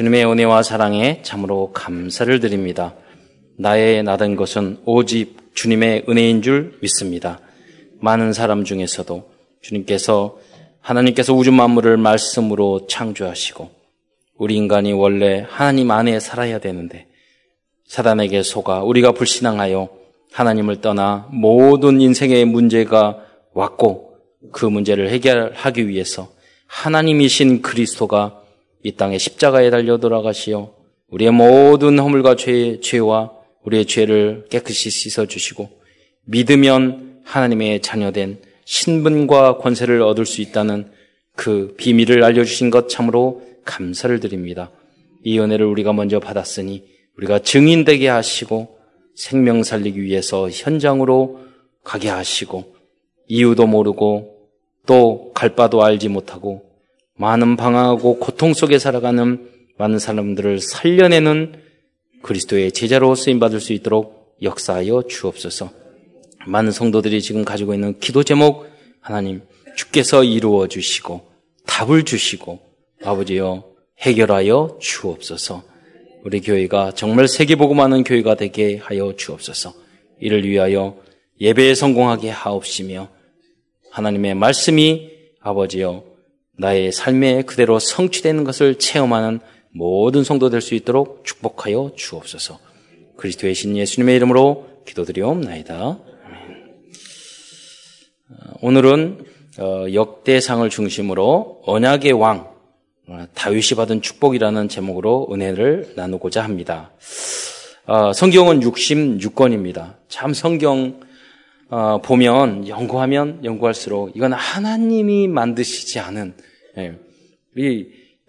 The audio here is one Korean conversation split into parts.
주님의 은혜와 사랑에 참으로 감사를 드립니다. 나의 나된 것은 오직 주님의 은혜인 줄 믿습니다. 많은 사람 중에서도 주님께서 하나님께서 우주 만물을 말씀으로 창조하시고 우리 인간이 원래 하나님 안에 살아야 되는데 사단에게 속아 우리가 불신앙하여 하나님을 떠나 모든 인생의 문제가 왔고 그 문제를 해결하기 위해서 하나님이신 그리스도가 이 땅에 십자가에 달려 돌아가시어 우리의 모든 허물과 죄, 죄와 우리의 죄를 깨끗이 씻어 주시고 믿으면 하나님의 자녀된 신분과 권세를 얻을 수 있다는 그 비밀을 알려주신 것 참으로 감사를 드립니다. 이 은혜를 우리가 먼저 받았으니 우리가 증인되게 하시고 생명 살리기 위해서 현장으로 가게 하시고 이유도 모르고 또 갈 바도 알지 못하고 많은 방황하고 고통 속에 살아가는 많은 사람들을 살려내는 그리스도의 제자로 쓰임 받을 수 있도록 역사하여 주옵소서. 많은 성도들이 지금 가지고 있는 기도 제목 하나님 주께서 이루어 주시고 답을 주시고 아버지여 해결하여 주옵소서. 우리 교회가 정말 세계보고많은 교회가 되게 하여 주옵소서. 이를 위하여 예배에 성공하게 하옵시며 하나님의 말씀이 아버지여 나의 삶에 그대로 성취되는 것을 체험하는 모든 성도 될 수 있도록 축복하여 주옵소서. 그리스도의 신 예수님의 이름으로 기도드리옵나이다. 어, 오늘은 어, 역대상을 중심으로 언약의 왕 어, 다윗이 받은 축복이라는 제목으로 은혜를 나누고자 합니다. 성경은 66권입니다. 참 성경 보면 연구하면 연구할수록 이건 하나님이 만드시지 않은 예.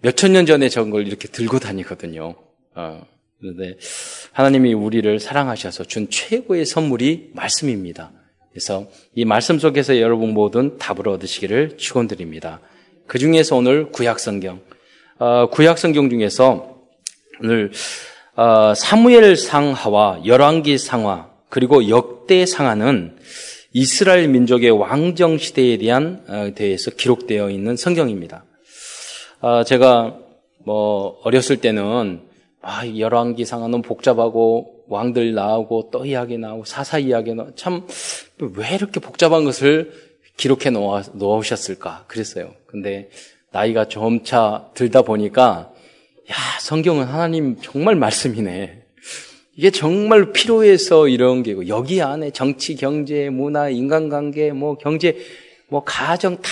몇천 년 전에 적은 걸 이렇게 들고 다니거든요. 어, 그런데 하나님이 우리를 사랑하셔서 준 최고의 선물이 말씀입니다. 그래서 이 말씀 속에서 여러분 모든 답을 얻으시기를 축원드립니다. 그 중에서 오늘 구약 성경, 어, 구약 성경 중에서 오늘 어, 사무엘 상하와 열왕기 상하 그리고 역대 상하는 이스라엘 민족의 왕정 시대에 대한 어, 대해서 기록되어 있는 성경입니다. 아, 제가 뭐 어렸을 때는 아, 열왕기 상하는 복잡하고 왕들 나오고 또 이야기 나오고 사사 이야기 나오고 참 왜 이렇게 복잡한 것을 기록해 놓아, 놓으셨을까 그랬어요. 근데 나이가 점차 들다 보니까 야 성경은 하나님 정말 말씀이네. 이게 정말 필요해서 이런 게고 여기 안에 정치, 경제, 문화, 인간관계, 뭐 경제, 뭐 가정 다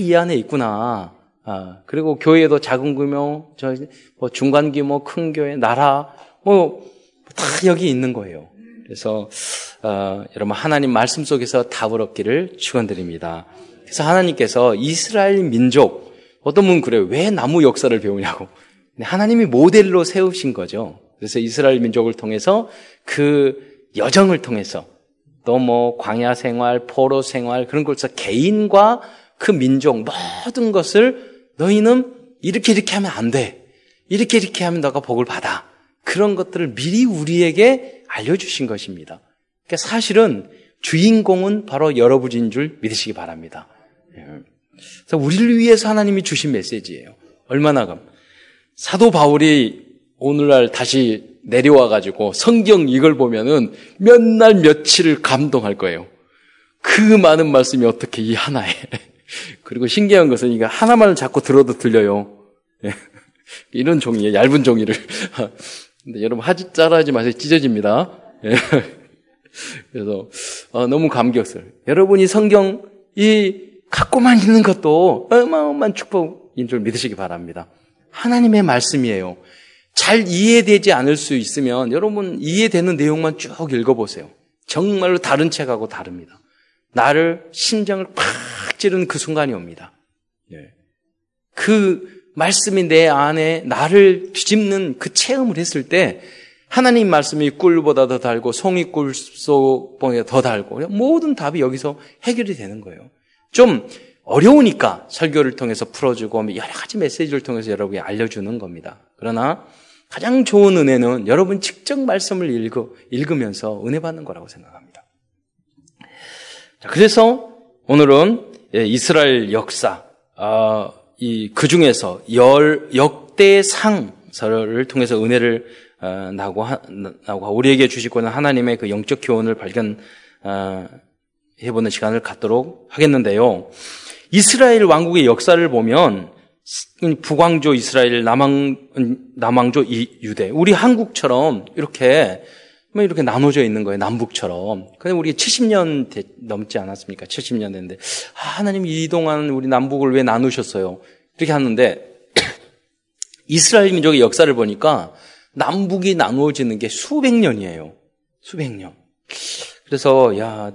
이 안에 있구나. 아, 그리고 교회도 작은 규모, 저, 뭐 중간 규모, 큰 교회, 나라, 뭐, 다 여기 있는 거예요. 그래서, 어, 여러분, 하나님 말씀 속에서 답을 얻기를 축원드립니다. 그래서 하나님께서 이스라엘 민족, 어떤 분은 그래요. 왜 나무 역사를 배우냐고. 하나님이 모델로 세우신 거죠. 그래서 이스라엘 민족을 통해서 그 여정을 통해서 또 뭐 광야 생활, 포로 생활 그런 것에서 개인과 그 민족 모든 것을 너희는 이렇게 이렇게 하면 안 돼. 이렇게 이렇게 하면 너가 복을 받아. 그런 것들을 미리 우리에게 알려주신 것입니다. 그러니까 사실은 주인공은 바로 여러분인 줄 믿으시기 바랍니다. 예. 그래서 우리를 위해서 하나님이 주신 메시지예요. 얼마나 감. 사도 바울이 오늘날 다시 내려와 가지고 성경 이걸 보면은 몇 날 며칠을 감동할 거예요. 그 많은 말씀이 어떻게 이 하나에. 그리고 신기한 것은 이거 하나만 자꾸 들어도 들려요. 예. 이런 종이에요. 얇은 종이를. 근데 여러분 하지 따라하지 마세요. 찢어집니다. 예. 그래서 어, 너무 감격스러워요. 여러분이 성경 이 갖고만 있는 것도 어마어마한 축복인 줄 믿으시기 바랍니다. 하나님의 말씀이에요. 잘 이해되지 않을 수 있으면 여러분 이해되는 내용만 쭉 읽어보세요. 정말로 다른 책하고 다릅니다. 나를 심장을 팍 찌르는 그 순간이 옵니다. 예. 그 말씀이 내 안에 나를 뒤집는 그 체험을 했을 때 하나님 말씀이 꿀보다 더 달고 송이 꿀속보다 더 달고 모든 답이 여기서 해결이 되는 거예요. 좀 어려우니까 설교를 통해서 풀어주고 여러 가지 메시지를 통해서 여러분이 알려주는 겁니다. 그러나 가장 좋은 은혜는 여러분 직접 말씀을 읽어, 읽으면서 은혜 받는 거라고 생각합니다. 자, 그래서 오늘은 예, 이스라엘 역사, 어, 이, 그 중에서 열, 역대상, 설을 통해서 은혜를 어, 나고 나고 우리에게 주시고는 하나님의 그 영적 교훈을 발견 어, 해보는 시간을 갖도록 하겠는데요. 이스라엘 왕국의 역사를 보면 북왕조 이스라엘, 남왕 남왕조 유대, 우리 한국처럼 이렇게 뭐 이렇게 나눠져 있는 거예요. 남북처럼. 근데 우리 70년 넘지 않았습니까? 70년 됐는데 아, 하나님 이동안 우리 남북을 왜 나누셨어요? 이렇게 하는데 이스라엘 민족의 역사를 보니까 남북이 나누어지는 게 수백 년이에요. 수백 년. 그래서 야,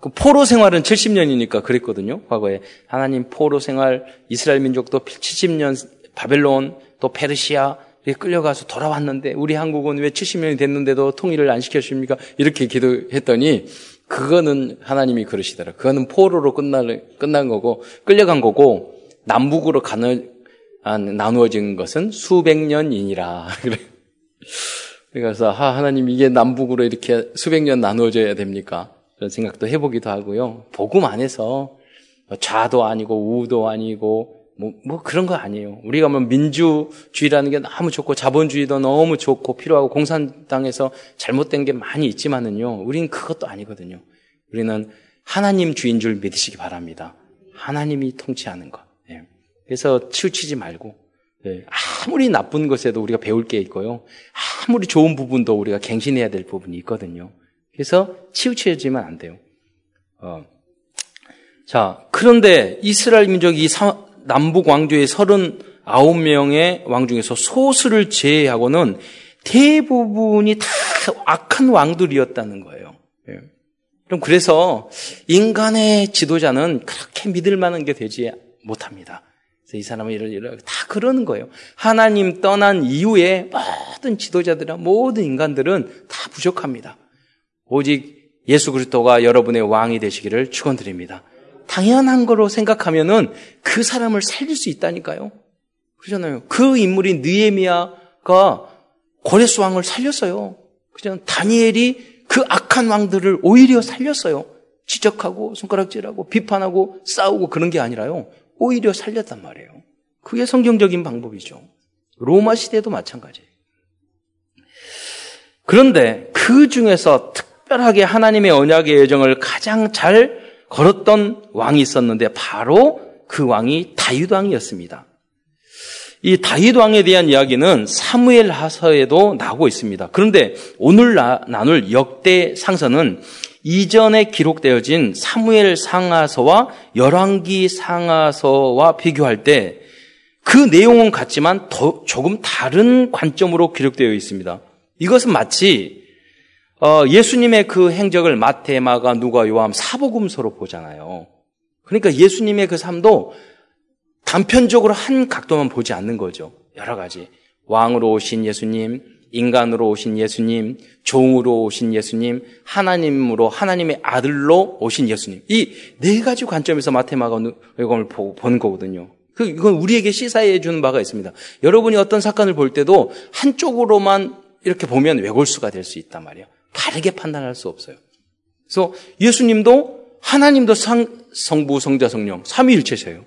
그 포로 생활은 70년이니까 그랬거든요. 과거에 하나님 포로 생활 이스라엘 민족도 70년 바벨론 또 페르시아 끌려가서 돌아왔는데 우리 한국은 왜 70년이 됐는데도 통일을 안 시켜줍니까? 이렇게 기도했더니 그거는 하나님이 그러시더라. 그거는 포로로 끝날, 끝난 거고 끌려간 거고 남북으로 가는 아, 나누어진 것은 수백 년이니라. 그래서 하, 하나님 이게 남북으로 이렇게 수백 년 나누어져야 됩니까? 그런 생각도 해보기도 하고요. 복음 안에서 좌도 아니고 우도 아니고 뭐, 뭐 그런 거 아니에요. 우리가 뭐 민주주의라는 게 너무 좋고 자본주의도 너무 좋고 필요하고 공산당에서 잘못된 게 많이 있지만은요. 우리는 그것도 아니거든요. 우리는 하나님 주인 줄 믿으시기 바랍니다. 하나님이 통치하는 것. 예. 그래서 치우치지 말고 예. 아무리 나쁜 것에도 우리가 배울 게 있고요. 아무리 좋은 부분도 우리가 갱신해야 될 부분이 있거든요. 그래서 치우쳐지면 안 돼요. 어. 자, 그런데 이스라엘 민족이 남북 왕조의 39명의 왕 중에서 소수를 제외하고는 대부분이 다 악한 왕들이었다는 거예요. 예. 그럼 그래서 인간의 지도자는 그렇게 믿을 만한 게 되지 못합니다. 그래서 이 사람은 이런 이런 다 그러는 거예요. 하나님 떠난 이후에 모든 지도자들은 모든 인간들은 다 부족합니다. 오직 예수 그리스도가 여러분의 왕이 되시기를 축원드립니다. 당연한 거로 생각하면은 그 사람을 살릴 수 있다니까요. 그러잖아요. 그 인물이 느에미아가 고레스 왕을 살렸어요. 그죠? 다니엘이 그 악한 왕들을 오히려 살렸어요. 지적하고 손가락질하고 비판하고 싸우고 그런 게 아니라요. 오히려 살렸단 말이에요. 그게 성경적인 방법이죠. 로마 시대도 마찬가지예요. 그런데 그 중에서 특 별하게 하나님의 언약의 여정을 가장 잘 걸었던 왕이 있었는데 바로 그 왕이 다윗 왕이었습니다. 이 다윗 왕에 대한 이야기는 사무엘 하서에도 나오고 있습니다. 그런데 오늘 나, 나눌 역대 상서는 이전에 기록되어진 사무엘 상하서와 열왕기 상하서와 비교할 때 그 내용은 같지만 더, 조금 다른 관점으로 기록되어 있습니다. 이것은 마치 어, 예수님의 그 행적을 마태, 마가, 누가, 요함 사복음서로 보잖아요. 그러니까 예수님의 그 삶도 단편적으로 한 각도만 보지 않는 거죠. 여러 가지. 왕으로 오신 예수님, 인간으로 오신 예수님, 종으로 오신 예수님, 하나님으로 하나님의 아들로 오신 예수님. 이 네 가지 관점에서 마테마가 요감을 보는 거거든요. 그 이건 우리에게 시사해 주는 바가 있습니다. 여러분이 어떤 사건을 볼 때도 한쪽으로만 이렇게 보면 왜골수가 될 수 있단 말이에요. 다르게 판단할 수 없어요. 그래서 예수님도 하나님도 상, 성부, 성자, 성령 삼위일체세요.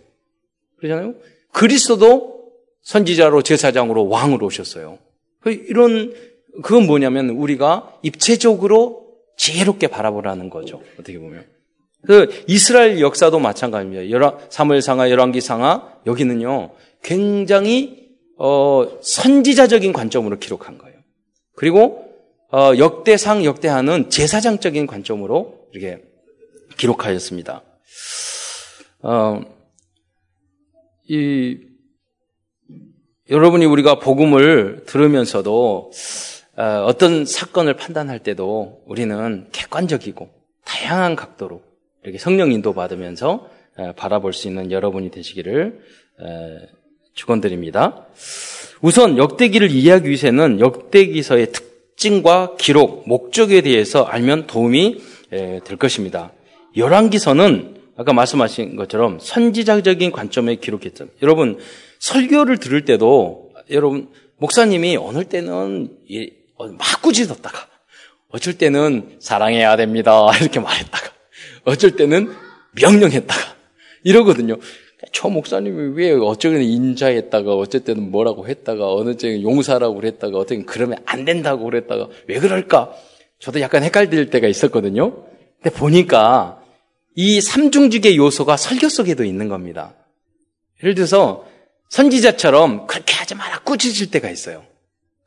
그러잖아요. 그리스도도 선지자로 제사장으로 왕으로 오셨어요. 그 이런 그건 뭐냐면 우리가 입체적으로 지혜롭게 바라보라는 거죠. 어떻게 보면. 그 이스라엘 역사도 마찬가지입니다. 사무엘상하, 열왕기상하 여기는요 굉장히 어, 선지자적인 관점으로 기록한 거예요. 그리고 어, 역대상 역대하는 제사장적인 관점으로 이렇게 기록하였습니다. 어, 이 여러분이 우리가 복음을 들으면서도 어, 어떤 사건을 판단할 때도 우리는 객관적이고 다양한 각도로 이렇게 성령 인도 받으면서 어, 바라볼 수 있는 여러분이 되시기를 어, 축원드립니다. 우선 역대기를 이해하기 위해서는 역대기서의 특 특징과 기록, 목적에 대해서 알면 도움이 될 것입니다. 열왕기서는 아까 말씀하신 것처럼 선지자적인 관점에 기록했죠. 여러분 설교를 들을 때도 여러분 목사님이 어느 때는 어, 막 꾸짖었다가 어쩔 때는 사랑해야 됩니다 이렇게 말했다가 어쩔 때는 명령했다가 이러거든요. 저 목사님이 왜 어쩌면 인자했다가 어쨌든 뭐라고 했다가 어느 쪽에 용사라고 그랬다가 어떻게 그러면 안 된다고 그랬다가 왜 그럴까? 저도 약간 헷갈릴 때가 있었거든요. 근데 보니까 이 삼중직의 요소가 설교 속에도 있는 겁니다. 예를 들어서 선지자처럼 그렇게 하지 마라 꾸짖을 때가 있어요.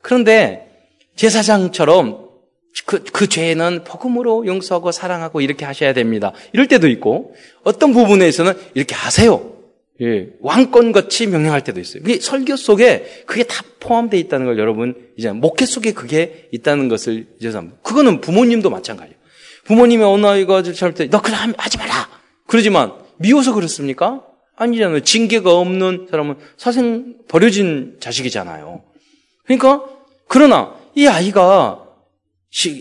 그런데 제사장처럼 그, 그 죄는 복음으로 용서하고 사랑하고 이렇게 하셔야 됩니다. 이럴 때도 있고, 어떤 부분에서는 이렇게 하세요. 예, 왕권같이 명령할 때도 있어요. 그게 설교 속에 그게 다 포함되어 있다는 걸 여러분, 이제 목회 속에 그게 있다는 것을 이제 그거는 부모님도 마찬가지예요. 부모님이 어느 아이가 잘할 때, 너 그래 하지 마라! 그러지만, 미워서 그렇습니까? 아니잖아요. 징계가 없는 사람은 사생 버려진 자식이잖아요. 그러니까, 그러나, 이 아이가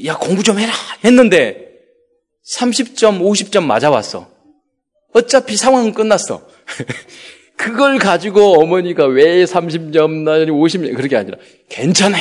야, 공부 좀 해라! 했는데, 30점, 50점 맞아왔어. 어차피 상황은 끝났어. 그걸 가지고 어머니가 왜 30점, 나 50점, 그렇게 아니라, 괜찮아.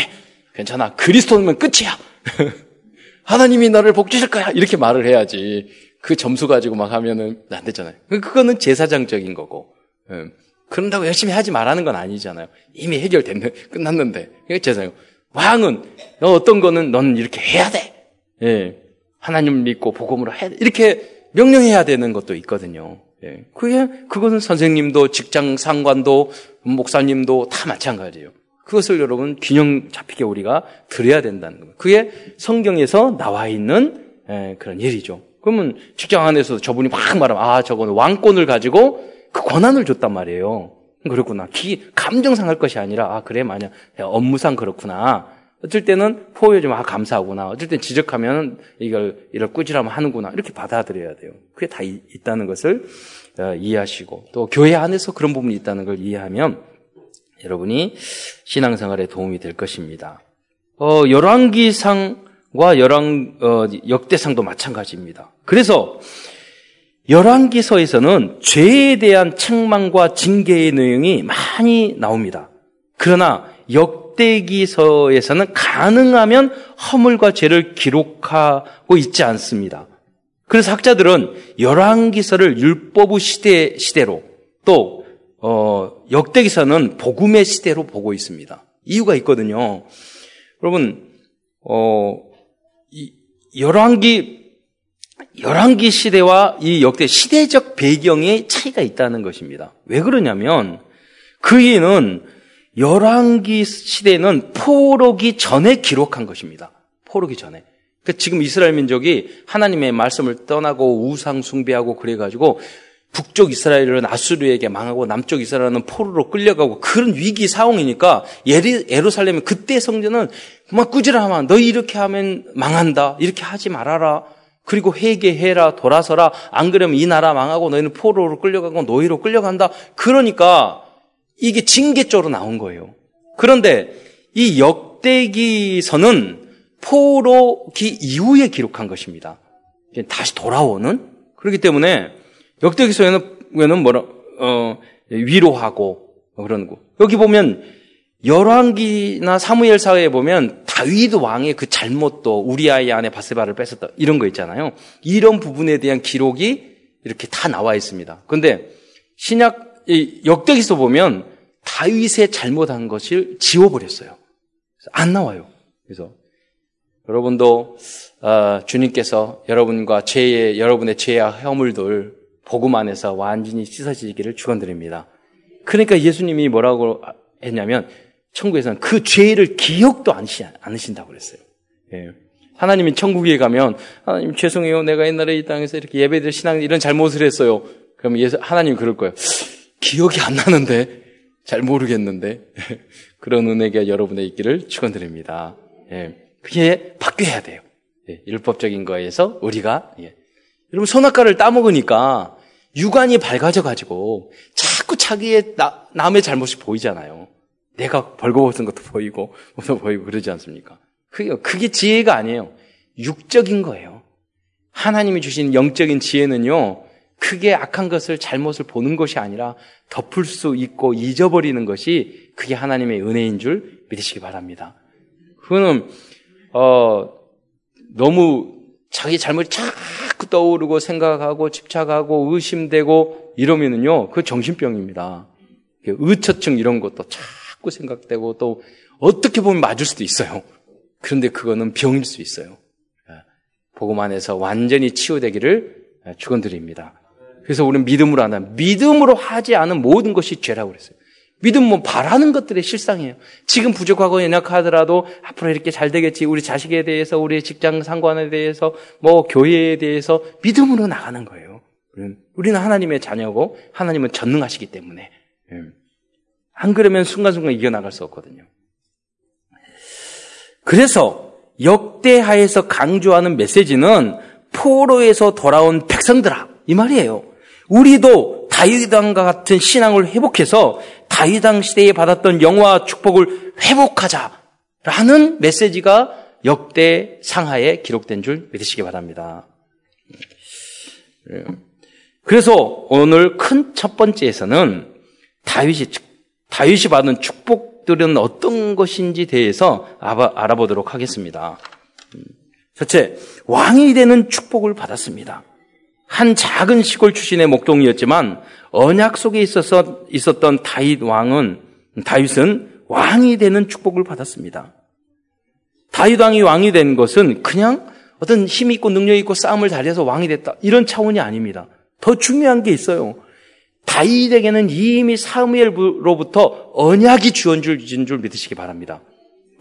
괜찮아. 그리스도면 끝이야. 하나님이 너를 복주실 거야. 이렇게 말을 해야지. 그 점수 가지고 막 하면은 안 되잖아요. 그거는 제사장적인 거고. 예. 그런다고 열심히 하지 말라는 건 아니잖아요. 이미 해결됐는, 끝났는데. 제사장. 왕은 어떤 거는 너는 이렇게 해야 돼. 예. 하나님 믿고 복음으로 돼. 이렇게 명령해야 되는 것도 있거든요. 예. 그게 그것은 선생님도 직장 상관도 목사님도 다 마찬가지예요. 그것을 여러분 균형 잡히게 우리가 들어야 된다는 거예요. 그게 성경에서 나와 있는 예, 그런 일이죠. 그러면 직장 안에서 저분이 막 말하면 아 저거는 왕권을 가지고 그 권한을 줬단 말이에요. 그렇구나. 기, 감정 상할 것이 아니라, 아, 그래, 만약, 업무상 그렇구나. 어쩔 때는 포효 좀, 아, 감사하구나. 어쩔 땐 지적하면 이걸, 이걸 꾸지람면 하는구나. 이렇게 받아들여야 돼요. 그게 다 이, 있다는 것을 어, 이해하시고, 또 교회 안에서 그런 부분이 있다는 걸 이해하면 여러분이 신앙생활에 도움이 될 것입니다. 어, 열왕기상과 열왕, 어, 역대상도 마찬가지입니다. 그래서 열왕기서에서는 죄에 대한 책망과 징계의 내용이 많이 나옵니다. 그러나 역대기서에서는 가능하면 허물과 죄를 기록하고 있지 않습니다. 그래서 학자들은 열왕기서를 율법의 시대 시대로 또 어, 역대기서는 복음의 시대로 보고 있습니다. 이유가 있거든요. 여러분 어, 열왕기 열왕기 시대와 이 역대 시대적 배경에 차이가 있다는 것입니다. 왜 그러냐면 그 이유는 열왕기 시대는 포로기 전에 기록한 것입니다. 포로기 전에. 그러니까 지금 이스라엘 민족이 하나님의 말씀을 떠나고 우상 숭배하고 그래가지고 북쪽 이스라엘은 아수르에게 망하고 남쪽 이스라엘은 포로로 끌려가고 그런 위기 상황이니까 예루살렘의 그때 성전은 막 꾸지람하면 너희 이렇게 하면 망한다 이렇게 하지 말아라 그리고 회개해라, 돌아서라. 안 그러면 이 나라 망하고 너희는 포로로 끌려가고 노예로 끌려간다. 그러니까 이게 징계조로 나온 거예요. 그런데 이 역대기서는 포로기 이후에 기록한 것입니다. 다시 돌아오는 그렇기 때문에 역대기서에는 뭐라 어, 위로하고 그런 거. 여기 보면 열왕기나 사무엘 사회에 보면 다윗 왕의 그 잘못도 우리아이 안에 바세바를 뺏었다 이런 거 있잖아요. 이런 부분에 대한 기록이 이렇게 다 나와 있습니다. 그런데 신약 역대기서 보면 다윗의 잘못한 것을 지워버렸어요. 안 나와요. 그래서 여러분도 어, 주님께서 여러분과 죄의 여러분의 죄와 허물들 복음 안에서 완전히 씻어지기를 축원드립니다. 그러니까 예수님이 뭐라고 했냐면 천국에서는 그 죄를 기억도 않으신다고 그랬어요. 예. 하나님이 천국에 가면 하나님 죄송해요. 내가 옛날에 이 땅에서 이렇게 예배들 신앙 이런 잘못을 했어요. 그럼 예수 하나님 그럴 거예요. 기억이 안 나는데 잘 모르겠는데 그런 은혜가 여러분의 있기를 축원드립니다. 예. 그게 바뀌어야 돼요. 예. 율법적인 거에서 우리가 예. 여러분 선악과를 따먹으니까 육안이 밝아져 가지고 자꾸 자기의 나, 남의 잘못이 보이잖아요. 내가 벌거벗은 것도 보이고, 옷도 보이고 그러지 않습니까? 그게, 그게 지혜가 아니에요. 육적인 거예요. 하나님이 주신 영적인 지혜는요, 크게 악한 것을 잘못을 보는 것이 아니라 덮을 수 있고 잊어버리는 것이 그게 하나님의 은혜인 줄 믿으시기 바랍니다. 그거는, 어, 너무 자기 잘못이 자꾸 떠오르고 생각하고 집착하고 의심되고 이러면은요, 그 정신병입니다. 의처증 이런 것도 자꾸 생각되고 또 어떻게 보면 맞을 수도 있어요. 그런데 그거는 병일 수 있어요. 예. 복음 안에서 완전히 치유되기를 예, 축원드립니다. 그래서 우리는 믿음으로 하나 믿음으로 하지 않은 모든 것이 죄라고 그랬어요. 믿음 뭐 바라는 것들의 실상이에요. 지금 부족하고 연약하더라도 앞으로 이렇게 잘 되겠지. 우리 자식에 대해서, 우리 직장 상관에 대해서, 뭐 교회에 대해서 믿음으로 나가는 거예요. 우리는 하나님의 자녀고 하나님은 전능하시기 때문에 예. 안 그러면 순간순간 이겨나갈 수 없거든요. 그래서 역대하에서 강조하는 메시지는 포로에서 돌아온 백성들아 이 말이에요. 우리도 다윗왕과 같은 신앙을 회복해서 다윗왕 시대에 받았던 영화 축복을 회복하자라는 메시지가 역대 상하에 기록된 줄 믿으시기 바랍니다. 그래서 오늘 큰 첫 번째에서는 다윗이 다윗이 받은 축복들은 어떤 것인지 대해서 알아보도록 하겠습니다. 첫째, 왕이 되는 축복을 받았습니다. 한 작은 시골 출신의 목동이었지만 언약 속에 있어서 있었던 다윗 왕은 다윗은 왕이 되는 축복을 받았습니다. 다윗 왕이 왕이 된 것은 그냥 어떤 힘 있고 능력 있고 싸움을 잘해서 왕이 됐다 이런 차원이 아닙니다. 더 중요한 게 있어요. 다윗에게는 이미 사무엘로부터 언약이 주어진 줄 믿으시기 바랍니다.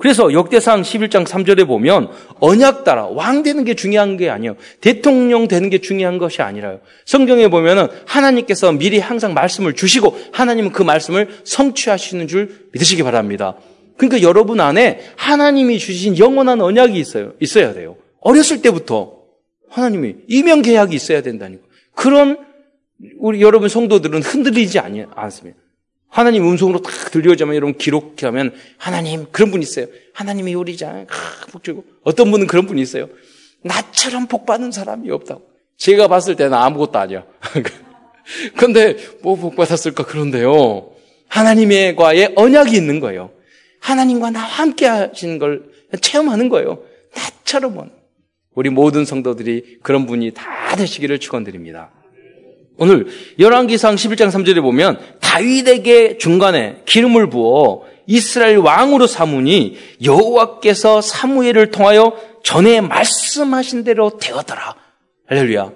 그래서 역대상 11장 3절에 보면 언약 따라 왕 되는 게 중요한 게 아니에요. 대통령 되는 게 중요한 것이 아니라요. 성경에 보면은 하나님께서 미리 항상 말씀을 주시고 하나님은 그 말씀을 성취하시는 줄 믿으시기 바랍니다. 그러니까 여러분 안에 하나님이 주신 영원한 언약이 있어요. 있어야 돼요. 어렸을 때부터 하나님이 이명 계약이 있어야 된다니까. 그런 우리 여러분 성도들은 흔들리지 않습니다. 하나님 음성으로 딱 들려오자면 여러분 기록하면 하나님 그런 분 있어요. 하나님이 우리자 복주고 어떤 분은 그런 분이 있어요. 나처럼 복 받는 사람이 없다고. 제가 봤을 때는 아무것도 아니야. 근데 뭐 복 받았을까 그런데요. 하나님과의 언약이 있는 거예요. 하나님과 나와 함께 하시는 걸 체험하는 거예요. 나처럼은. 우리 모든 성도들이 그런 분이 다 되시기를 축원드립니다. 오늘 열왕기상 11장 3절에 보면 다윗에게 중간에 기름을 부어 이스라엘 왕으로 삼으니 여호와께서 사무엘을 통하여 전에 말씀하신 대로 되었더라. 할렐루야.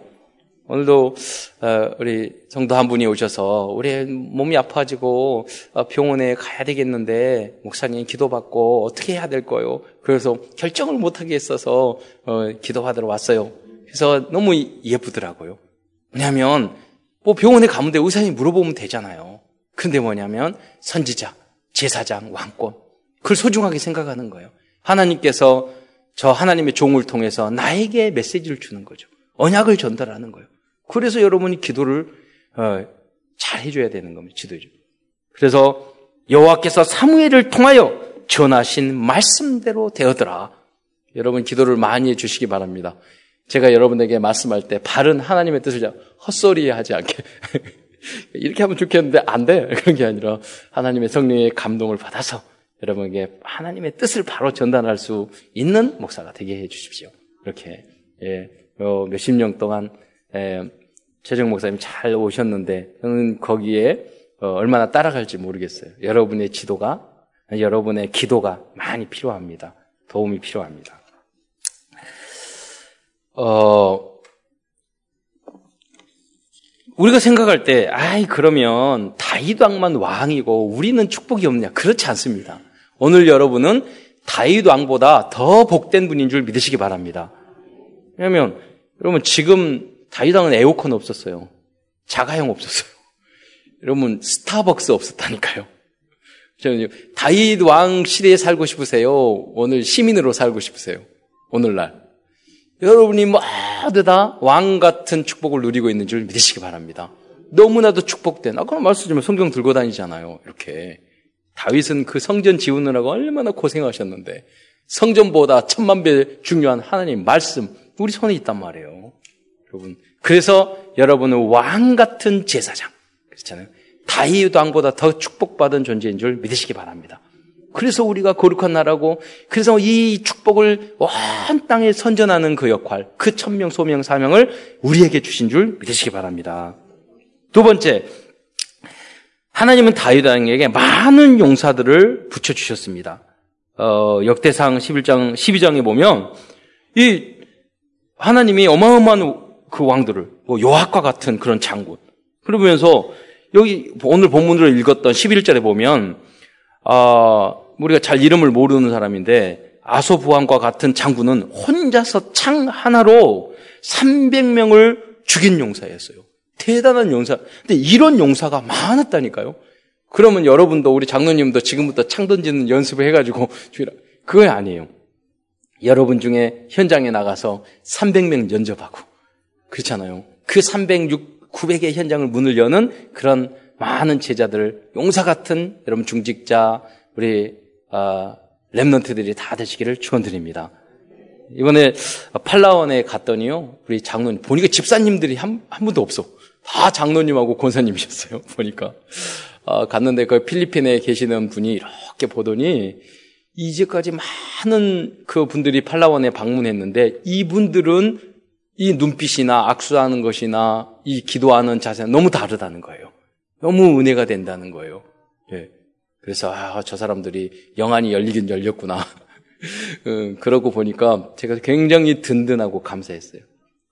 오늘도 어, 우리 성도 한 분이 오셔서 우리 몸이 아파지고 어, 병원에 가야 되겠는데 목사님 기도받고 어떻게 해야 될 거요? 그래서 결정을 못하게 했어서 어, 기도받으러 왔어요. 그래서 너무 예쁘더라고요. 왜냐하면 뭐 병원에 가면 돼 의사님이 물어보면 되잖아요. 근데 뭐냐면 선지자, 제사장, 왕권 그걸 소중하게 생각하는 거예요. 하나님께서 저 하나님의 종을 통해서 나에게 메시지를 주는 거죠. 언약을 전달하는 거예요. 그래서 여러분이 기도를 어, 잘 해줘야 되는 겁니다. 지도죠. 그래서 여호와께서 사무엘을 통하여 전하신 말씀대로 되었더라. 여러분 기도를 많이 해주시기 바랍니다. 제가 여러분에게 말씀할 때 바른 하나님의 뜻을 헛소리 하지 않게 이렇게 하면 좋겠는데 안 돼. 그런 게 아니라 하나님의 성령의 감동을 받아서 여러분에게 하나님의 뜻을 바로 전달할 수 있는 목사가 되게 해 주십시오. 이렇게 예, 어, 몇십 년 동안 예, 최정 목사님 잘 오셨는데 저는 거기에 어, 얼마나 따라갈지 모르겠어요. 여러분의 지도가 여러분의 기도가 많이 필요합니다. 도움이 필요합니다. 어, 우리가 생각할 때, 아이, 그러면 다윗왕만 왕이고 우리는 축복이 없냐? 그렇지 않습니다. 오늘 여러분은 다윗왕보다 더 복된 분인 줄 믿으시기 바랍니다. 왜냐면, 여러분, 지금 다윗왕은 에어컨 없었어요. 자가용 없었어요. 여러분, 스타벅스 없었다니까요. 다윗 왕 시대에 살고 싶으세요? 오늘 시민으로 살고 싶으세요? 오늘날. 여러분이 모두 다 왕 같은 축복을 누리고 있는 줄 믿으시기 바랍니다. 너무나도 축복된, 아까 말씀드리면 성경 들고 다니잖아요. 이렇게. 다윗은 그 성전 지우느라고 얼마나 고생하셨는데, 성전보다 천만 배 중요한 하나님 말씀, 우리 손에 있단 말이에요. 여러분. 그래서 여러분은 왕 같은 제사장. 그렇잖아요. 다윗 왕보다 더 축복받은 존재인 줄 믿으시기 바랍니다. 그래서 우리가 거룩한 나라고, 그래서 이 축복을 온 땅에 선전하는 그 역할, 그 천명, 소명, 사명을 우리에게 주신 줄 믿으시기 바랍니다. 두 번째, 하나님은 다윗 왕에게 많은 용사들을 붙여 주셨습니다. 어, 역대상 11장, 12장에 보면, 이, 하나님이 어마어마한 그 왕들을, 뭐 요압과 같은 그런 장군. 그러면서, 여기 오늘 본문으로 읽었던 11절에 보면, 아, 우리가 잘 이름을 모르는 사람인데, 아소부왕과 같은 장군은 혼자서 창 하나로 300명을 죽인 용사였어요. 대단한 용사. 근데 이런 용사가 많았다니까요. 그러면 여러분도 우리 장로님도 지금부터 창 던지는 연습을 해가지고 주라. 그거 아니에요. 여러분 중에 현장에 나가서 300명 연접하고 그렇잖아요. 그 306, 900의 현장을 문을 여는 그런 많은 제자들, 용사 같은 여러분 중직자, 우리 아, 랩런트들이 다 되시기를 축원드립니다. 이번에 팔라원에 갔더니요, 우리 장로님 보니까 집사님들이 한, 한 분도 없어. 다 장로님하고 권사님이셨어요. 보니까 아, 갔는데 그 필리핀에 계시는 분이 이렇게 보더니 이제까지 많은 그 분들이 팔라원에 방문했는데 이분들은 이 눈빛이나 악수하는 것이나 이 기도하는 자세가 너무 다르다는 거예요. 너무 은혜가 된다는 거예요. 예. 그래서 아, 저 사람들이 영안이 열리긴 열렸구나. 음, 그러고 보니까 제가 굉장히 든든하고 감사했어요.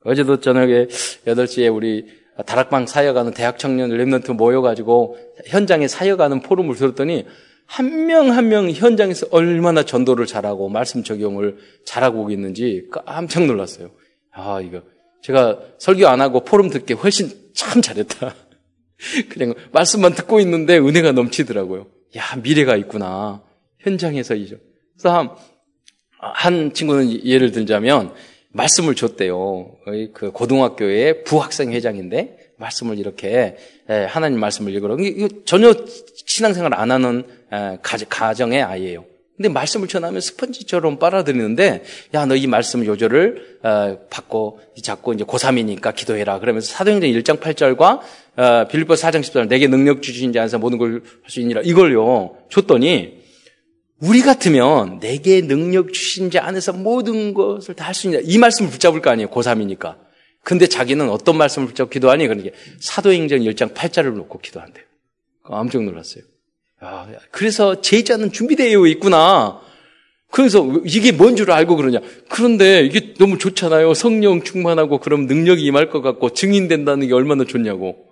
어제도 저녁에 8시에 우리 다락방 사역하는 대학 청년 랩런트 모여가지고 현장에 사역하는 포럼을 들었더니 한명 한 명 현장에서 얼마나 전도를 잘하고 말씀 적용을 잘하고 있는지 깜짝 놀랐어요. 아, 이거. 제가 설교 안 하고 포럼 듣기 훨씬 참 잘했다. 그냥 말씀만 듣고 있는데 은혜가 넘치더라고요. 야, 미래가 있구나. 현장에서 이죠. 그래서 한, 한 친구는 예를 들자면 말씀을 줬대요. 그 고등학교의 부학생 회장인데 말씀을 이렇게 하나님 말씀을 읽으러 이거 전혀 신앙생활 안 하는 가정의 아이예요. 근데 말씀을 전하면 스펀지처럼 빨아들이는데 야 너 이 말씀 요절을 어, 받고 잡고 이제 고3이니까 기도해라 그러면서 사도행전 1장 8절과 어, 빌립보 4장 10절 내게 능력 주신 자 안에서 모든 걸 할 수 있니라 이걸요 줬더니 우리 같으면 내게 능력 주신 자 안에서 모든 것을 다 할 수 있냐. 이 말씀을 붙잡을 거 아니에요. 고3이니까. 근데 자기는 어떤 말씀을 붙잡고 기도하니? 그러니까 사도행전 1장 8자를 놓고 기도한대요. 깜짝 놀랐어요. 아, 그래서 제자는 준비되어 있구나. 그래서 이게 뭔 줄 알고 그러냐. 그런데 이게 너무 좋잖아요. 성령 충만하고 그럼 능력이 임할 것 같고 증인된다는 게 얼마나 좋냐고.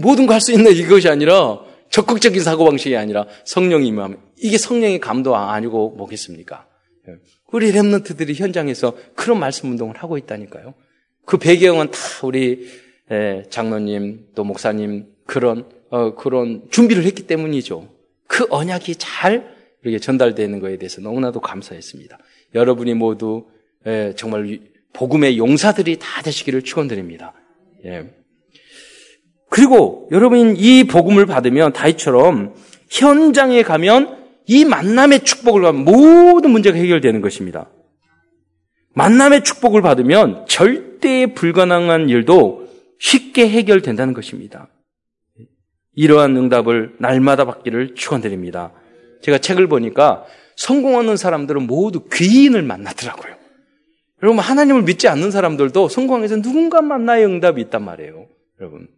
모든 거 할 수 있는 이것이 아니라 적극적인 사고방식이 아니라 성령이 임하면 이게 성령의 감도 아니고 뭐겠습니까? 예. 우리 랩런트들이 현장에서 그런 말씀 운동을 하고 있다니까요. 그 배경은 다 우리 예, 장로님 또 목사님 그런 어, 그런 준비를 했기 때문이죠. 그 언약이 잘 이렇게 전달되는 것에 대해서 너무나도 감사했습니다. 여러분이 모두 예, 정말 복음의 용사들이 다 되시기를 축원드립니다. 예. 그리고 여러분 이 복음을 받으면 다이처럼 현장에 가면 이 만남의 축복을 받으면 모든 문제가 해결되는 것입니다. 만남의 축복을 받으면 절대 불가능한 일도 쉽게 해결된다는 것입니다. 이러한 응답을 날마다 받기를 축원드립니다. 제가 책을 보니까 성공하는 사람들은 모두 귀인을 만나더라고요. 여러분 하나님을 믿지 않는 사람들도 성공해서 누군가 만나야 응답이 있단 말이에요. 여러분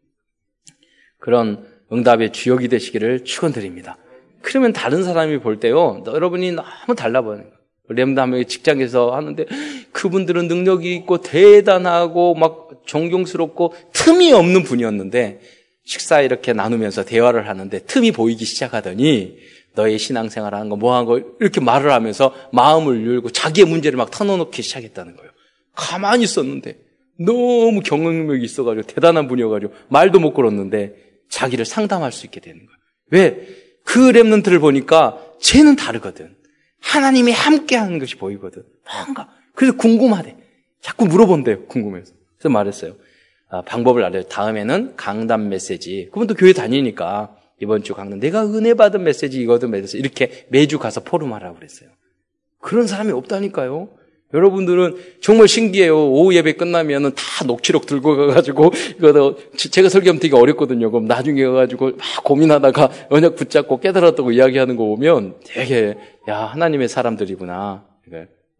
그런 응답의 주역이 되시기를 축원드립니다. 그러면 다른 사람이 볼 때요, 여러분이 너무 달라 보여요. 렘담의 직장에서 하는데 그분들은 능력이 있고 대단하고 막 존경스럽고 틈이 없는 분이었는데 식사 이렇게 나누면서 대화를 하는데 틈이 보이기 시작하더니 너의 신앙생활 하는 거 뭐 하는 거 이렇게 말을 하면서 마음을 열고 자기의 문제를 막 털어놓기 시작했다는 거예요. 가만히 있었는데 너무 경험력이 있어가지고 대단한 분이어가지고 말도 못 걸었는데 자기를 상담할 수 있게 되는 거예요. 왜? 그 랩런트를 보니까 쟤는 다르거든. 하나님이 함께 하는 것이 보이거든. 뭔가. 그래서 궁금하대. 자꾸 물어본대요. 궁금해서. 그래서 말했어요. 아, 방법을 알려요. 다음에는 강단 메시지. 그분도 교회 다니니까 이번 주 강단. 내가 은혜 받은 메시지 이거든 메시지. 이렇게 매주 가서 포럼하라고 그랬어요. 그런 사람이 없다니까요. 여러분들은 정말 신기해요. 오후 예배 끝나면은 다 녹취록 들고 가가지고, 이거 제가 설교하면 되게 어렵거든요. 그럼 나중에 가가지고 막 고민하다가 언약 붙잡고 깨달았다고 이야기하는 거 보면 되게, 야, 하나님의 사람들이구나.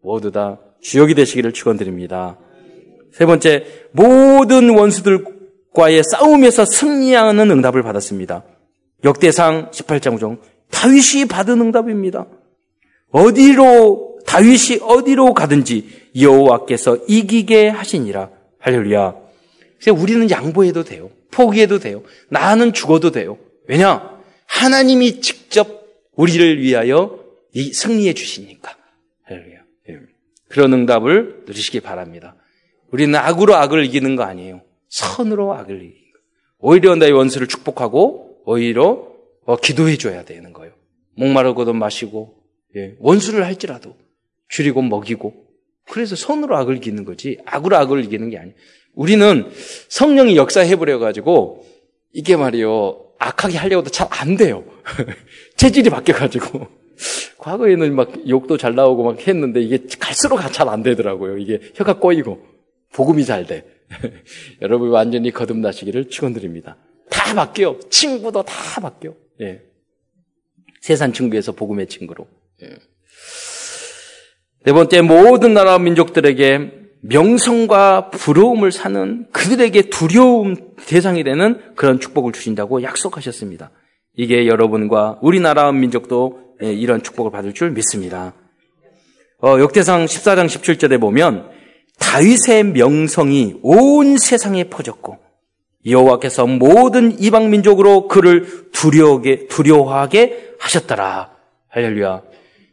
모두 다 주역이 되시기를 축원드립니다. 세 번째, 모든 원수들과의 싸움에서 승리하는 응답을 받았습니다. 역대상 18장 중 다윗이 받은 응답입니다. 어디로 다윗이 어디로 가든지 여호와께서 이기게 하시니라. 할렐루야. 우리는 양보해도 돼요. 포기해도 돼요. 나는 죽어도 돼요. 왜냐? 하나님이 직접 우리를 위하여 이 승리해 주시니까. 할렐루야. 예. 그런 응답을 누리시기 바랍니다. 우리는 악으로 악을 이기는 거 아니에요. 선으로 악을 이기는 거. 오히려 나의 원수를 축복하고 오히려 어, 기도해 줘야 되는 거예요. 목마르고도 마시고 예, 원수를 할지라도 줄이고 먹이고 그래서 선으로 악을 이기는 거지 악으로 악을 이기는 게 아니에요. 우리는 성령이 역사해 버려 가지고 이게 말이요 악하게 하려고도 잘 안 돼요. 체질이 바뀌어 가지고 과거에는 막 욕도 잘 나오고 막 했는데 이게 갈수록 잘 안 되더라고요. 이게 혀가 꼬이고 복음이 잘 돼. 여러분 완전히 거듭나시기를 축원드립니다. 다 바뀌어. 친구도 다 바뀌어. 예. 세상 친구에서 복음의 친구로. 예. 네 번째, 모든 나라 민족들에게 명성과 부러움을 사는 그들에게 두려움 대상이 되는 그런 축복을 주신다고 약속하셨습니다. 이게 여러분과 우리나라 민족도 예, 이런 축복을 받을 줄 믿습니다. 어, 역대상 14장 17절에 보면 다윗의 명성이 온 세상에 퍼졌고 여호와께서 모든 이방 민족으로 그를 두려워하게, 두려워하게 하셨더라. 할렐루야.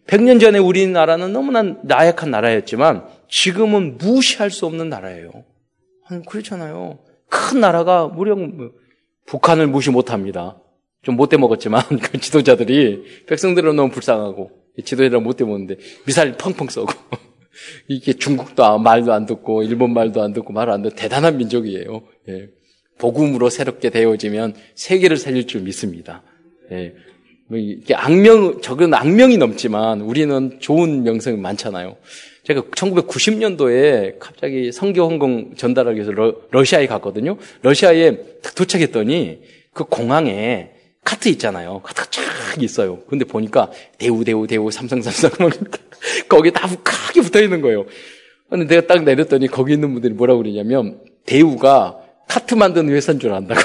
100년 전에 우리나라는 너무나 나약한 나라였지만 지금은 무시할 수 없는 나라예요. 그렇잖아요. 큰 나라가 무려 뭐 북한을 무시 못합니다. 좀 못돼 먹었지만 그 지도자들이 백성들은 너무 불쌍하고 지도자들 못돼 먹는데 미사일 펑펑 쏘고 이게 중국도 말도 안 듣고 일본 말도 안 듣고 말 안 듣고 대단한 민족이에요. 예. 복음으로 새롭게 되어지면 세계를 살릴 줄 믿습니다. 예. 뭐 이게 악명, 적은 악명이 넘지만 우리는 좋은 명성이 많잖아요. 제가 1990년도에 갑자기 성교 헌공 전달하기 위해서 러, 시아에 갔거든요. 러시아에 도착했더니 그 공항에 카트 있잖아요. 카트가 쫙 있어요. 근데 보니까 대우, 대우, 대우, 삼성, 삼성, 거기 다 크게 붙어 있는 거예요. 근데 내가 딱 내렸더니 거기 있는 분들이 뭐라고 그러냐면 대우가 카트 만드는 회사인 줄 안다고.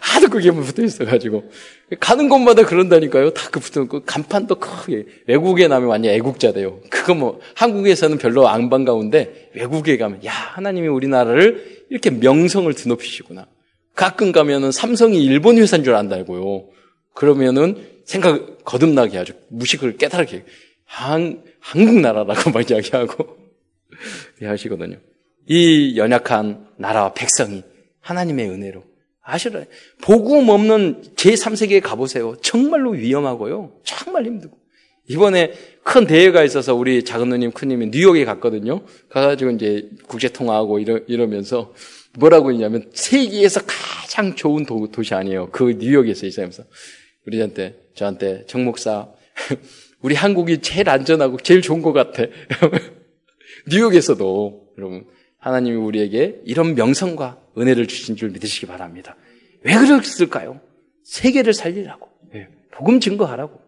하도 그게 붙어 있어가지고. 가는 곳마다 그런다니까요. 다 그 붙어 있고, 간판도 크게. 외국에 나면 완전 애국자 돼요. 그거 뭐, 한국에서는 별로 안 반가운데, 외국에 가면, 야, 하나님이 우리나라를 이렇게 명성을 드높이시구나. 가끔 가면은 삼성이 일본 회사인 줄 안다고요. 그러면은 생각 거듭나게 하죠. 무식을 깨달게. 한, 한국 나라라고 막 이야기하고 하시거든요. 이 연약한 나라와 백성이 하나님의 은혜로 아시라 복음 없는 제3세계에 가보세요. 정말로 위험하고요. 정말 힘들고. 이번에 큰 대회가 있어서 우리 작은 누님, 큰 님이 뉴욕에 갔거든요. 가가지고 이제 국제통화하고 이러, 이러면서 뭐라고 했냐면 세계에서 가장 좋은 도, 시 아니에요. 그 뉴욕에서 있으면서 우리한테, 저한테 정 목사, 우리 한국이 제일 안전하고 제일 좋은 것 같아. 뉴욕에서도 여러분 하나님이 우리에게 이런 명성과 은혜를 주신 줄 믿으시기 바랍니다. 왜 그랬을까요? 세계를 살리라고. 예, 복음 증거하라고.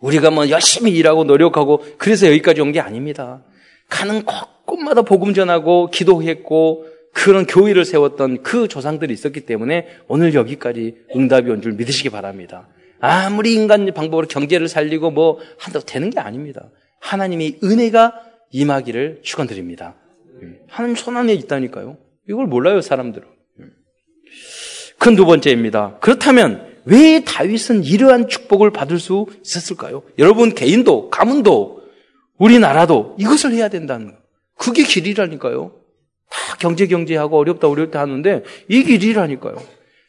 우리가 뭐 열심히 일하고 노력하고 그래서 여기까지 온 게 아닙니다. 가는 곳곳마다 복음 전하고 기도했고 그런 교회를 세웠던 그 조상들이 있었기 때문에 오늘 여기까지 응답이 온 줄 믿으시기 바랍니다. 아무리 인간 방법으로 경제를 살리고 뭐 한다고 되는 게 아닙니다. 하나님의 은혜가 임하기를 축원드립니다. 하나님 손 안에 있다니까요. 이걸 몰라요 사람들은. 큰 두 번째입니다. 그렇다면 왜 다윗은 이러한 축복을 받을 수 있었을까요? 여러분 개인도 가문도 우리나라도 이것을 해야 된다는 거. 그게 길이라니까요. 다 경제 경제하고 어렵다 어렵다 하는데 이 길이라니까요.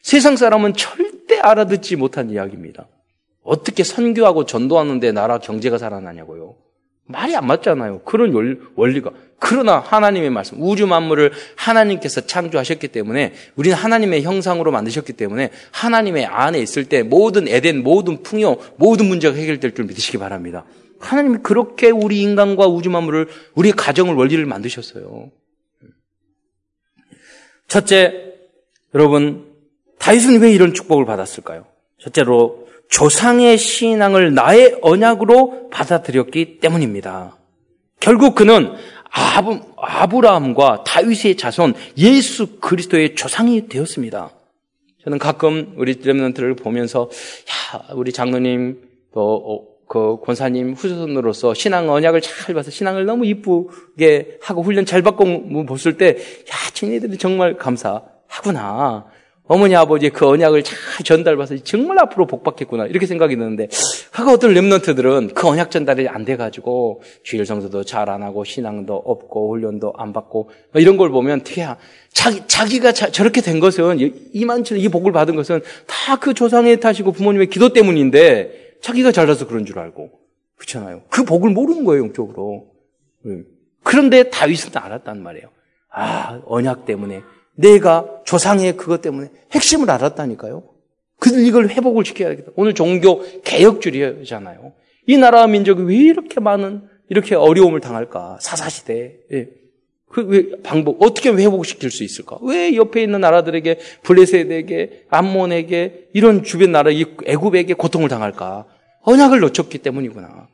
세상 사람은 절대 알아듣지 못한 이야기입니다. 어떻게 선교하고 전도하는데 나라 경제가 살아나냐고요. 말이 안 맞잖아요. 그런 원리가. 그러나 하나님의 말씀, 우주 만물을 하나님께서 창조하셨기 때문에 우리는 하나님의 형상으로 만드셨기 때문에 하나님의 안에 있을 때 모든 에덴, 모든 풍요, 모든 문제가 해결될 줄 믿으시기 바랍니다. 하나님이 그렇게 우리 인간과 우주 만물을 우리 가정을 원리를 만드셨어요. 첫째, 여러분 다윗은 왜 이런 축복을 받았을까요? 첫째로 조상의 신앙을 나의 언약으로 받아들였기 때문입니다. 결국 그는 아브, 아브라함과 다윗의 자손 예수 그리스도의 조상이 되었습니다. 저는 가끔 우리 렘런트를 보면서 야 우리 장로님 또 그 권사님 후손으로서 신앙 언약을 잘 봐서 신앙을 너무 이쁘게 하고 훈련 잘 받고 봤을 때, 야, 친이들이 정말 감사하구나. 어머니 아버지 그 언약을 잘 전달받아서 정말 앞으로 복받겠구나 이렇게 생각이 드는데 하고 어떤 렘넌트들은 그 언약 전달이 안 돼가지고 주일 성서도 잘 안 하고 신앙도 없고 훈련도 안 받고 이런 걸 보면 되게 자기 자기가 자, 저렇게 된 것은 이만치 이 복을 받은 것은 다 그 조상의 탓이고 부모님의 기도 때문인데 자기가 잘나서 그런 줄 알고. 그렇잖아요. 그 복을 모르는 거예요, 영적으로. 예. 그런데 다윗은 알았단 말이에요. 아, 언약 때문에. 내가 조상의 그것 때문에 핵심을 알았다니까요. 그들 이걸 회복을 시켜야겠다. 오늘 종교 개혁주의잖아요. 이 나라 민족이 왜 이렇게 많은 이렇게 어려움을 당할까? 사사시대. 예. 그왜 방법 어떻게 회복시킬 수 있을까? 왜 옆에 있는 나라들에게 블레셋에게 암몬에게 이런 주변 나라 애굽에게 고통을 당할까? 언약을 놓쳤기 때문이구나.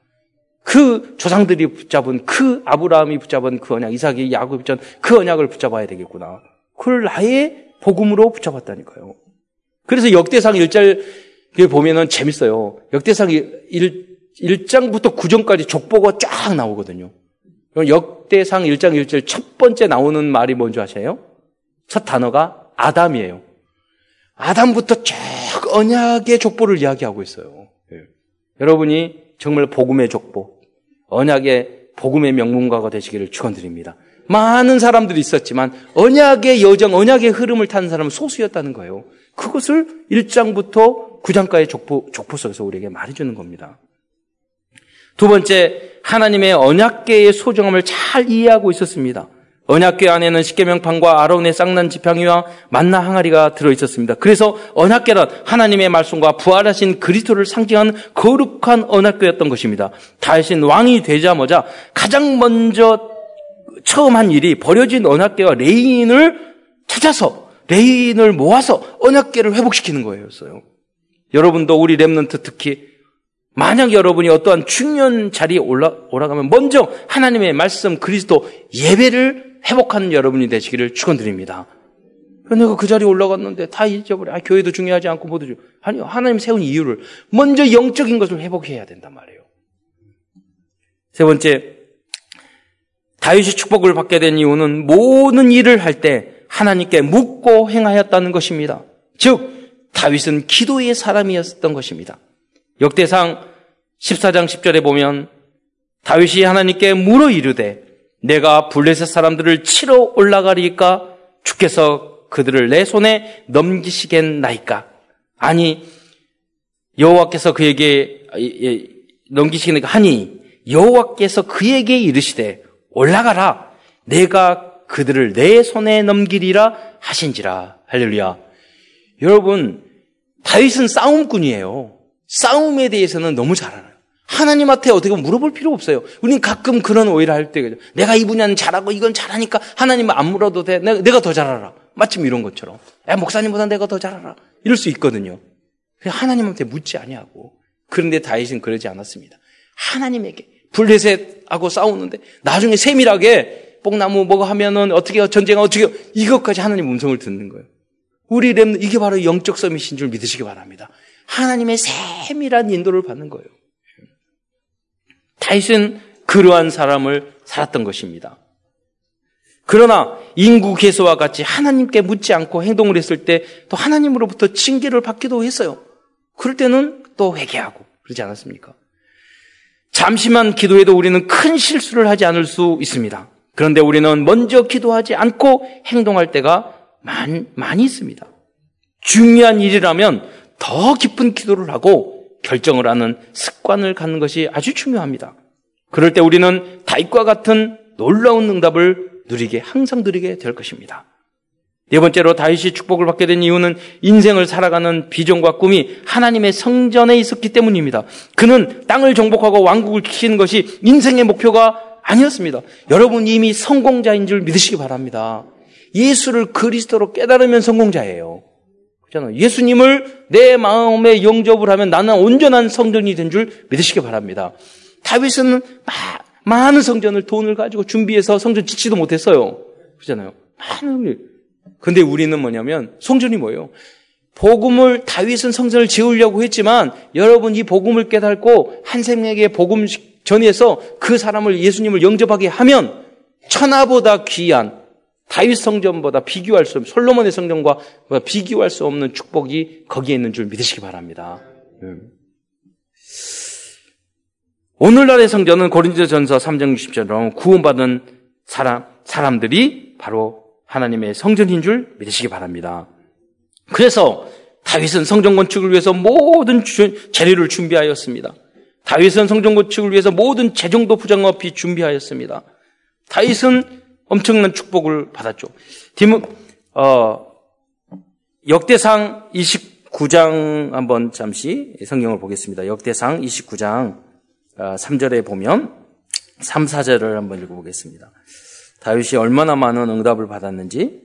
그 조상들이 붙잡은 그 아브라함이 붙잡은 그 언약, 이삭이 야곱이 붙잡은 그 언약을 붙잡아야 되겠구나. 그걸 나의 복음으로 붙잡았다니까요. 그래서 역대상 1절 보면은 재밌어요. 역대상 1, 1장부터 9장까지 족보가 쫙 나오거든요. 역대상 1장 1절 첫 번째 나오는 말이 뭔지 아세요? 첫 단어가 아담이에요. 아담부터 쭉 언약의 족보를 이야기하고 있어요. 예. 여러분이 정말 복음의 족보, 언약의 복음의 명문가가 되시기를 축원드립니다. 많은 사람들이 있었지만 언약의 여정, 언약의 흐름을 타는 사람은 소수였다는 거예요. 그것을 1장부터 9장까지 족보, 족보 속에서 우리에게 말해주는 겁니다. 두 번째, 하나님의 언약계의 소중함을 잘 이해하고 있었습니다. 언약궤 안에는 십계명판과 아론의 쌍난 지팡이와 만나 항아리가 들어 있었습니다. 그래서 언약궤는 하나님의 말씀과 부활하신 그리스도를 상징하는 거룩한 언약궤였던 것입니다. 다윗은 왕이 되자마자 가장 먼저 처음 한 일이 버려진 언약궤와 레위인을 찾아서 레위인을 모아서 언약궤를 회복시키는 거였어요. 여러분도 우리 Remnant 특히 만약 여러분이 어떠한 중요한 자리에 올라, 올라가면 먼저 하나님의 말씀 그리스도 예배를 회복하는 여러분이 되시기를 축원드립니다. 내가 그 자리에 올라갔는데 다 잊어버려. 아, 교회도 중요하지 않고 중 아니요. 하나님 세운 이유를 먼저 영적인 것을 회복해야 된단 말이에요. 세 번째, 다윗이 축복을 받게 된 이유는 모든 일을 할 때 하나님께 묻고 행하였다는 것입니다. 즉, 다윗은 기도의 사람이었던 것입니다. 역대상 14장 10절에 보면 다윗이 하나님께 물어 이르되 내가 블레셋 사람들을 치러 올라가리까 주께서 그들을 내 손에 넘기시겠나이까 아니 여호와께서 그에게 넘기시겠나이까 하니 여호와께서 그에게 이르시되 올라가라 내가 그들을 내 손에 넘기리라 하신지라 할렐루야 여러분 다윗은 싸움꾼이에요 싸움에 대해서는 너무 잘 알아요. 하나님한테 어떻게 물어볼 필요 없어요. 우리는 가끔 그런 오해를 할 때, 내가 이 분야는 잘하고 이건 잘하니까 하나님 안 물어도 돼. 내가, 내가 더잘 알아. 마침 이런 것처럼. 야, 목사님보다 내가 더잘 알아. 이럴 수 있거든요. 하나님한테 묻지 아니하고. 그런데 다윗은 그러지 않았습니다. 하나님에게 블레셋하고 싸우는데 나중에 세밀하게 뽕나무 뭐가 하면은 어떻게 전쟁 어떻게 이것까지 하나님 음성을 듣는 거예요. 우리 렘 이게 바로 영적 서밋인 줄 믿으시기 바랍니다. 하나님의 세밀한 인도를 받는 거예요. 다윗은 그러한 사람을 살았던 것입니다. 그러나 인구 개수와 같이 하나님께 묻지 않고 행동을 했을 때 또 하나님으로부터 징계를 받기도 했어요. 그럴 때는 또 회개하고 그러지 않았습니까? 잠시만 기도해도 우리는 큰 실수를 하지 않을 수 있습니다. 그런데 우리는 먼저 기도하지 않고 행동할 때가 많, 많이 있습니다. 중요한 일이라면 더 깊은 기도를 하고 결정을 하는 습관을 갖는 것이 아주 중요합니다. 그럴 때 우리는 다윗과 같은 놀라운 응답을 누리게 항상 누리게 될 것입니다. 네 번째로 다윗이 축복을 받게 된 이유는 인생을 살아가는 비전과 꿈이 하나님의 성전에 있었기 때문입니다. 그는 땅을 정복하고 왕국을 지키는 것이 인생의 목표가 아니었습니다. 여러분 이미 성공자인 줄 믿으시기 바랍니다. 예수를 그리스도로 깨달으면 성공자예요. 그렇잖아요. 예수님을 내 마음에 영접을 하면 나는 온전한 성전이 된 줄 믿으시기 바랍니다. 다윗은 마, 많은 성전을 돈을 가지고 준비해서 성전 짓지도 못했어요. 그렇잖아요. 많은 근데 우리는 뭐냐면 성전이 뭐예요? 복음을 다윗은 성전을 지으려고 했지만 여러분 이 복음을 깨닫고 한 생에게 복음 전해서 그 사람을 예수님을 영접하게 하면 천하보다 귀한 다윗 성전보다 비교할 수 없는 솔로몬의 성전과 비교할 수 없는 축복이 거기에 있는 줄 믿으시기 바랍니다. 음. 오늘날의 성전은 고린도전서 3장 60절처럼 구원받은 사람 사람들이 바로 하나님의 성전인 줄 믿으시기 바랍니다. 그래서 다윗은 성전 건축을 위해서 모든 재료를 준비하였습니다. 다윗은 성전 건축을 위해서 모든 재정도 부정업이 준비하였습니다. 다윗은 엄청난 축복을 받았죠. 디모, 어, 역대상 29장 한번 잠시 성경을 보겠습니다. 역대상 29장 3절에 어, 보면 3, 4절을 한번 읽어보겠습니다. 다윗이 얼마나 많은 응답을 받았는지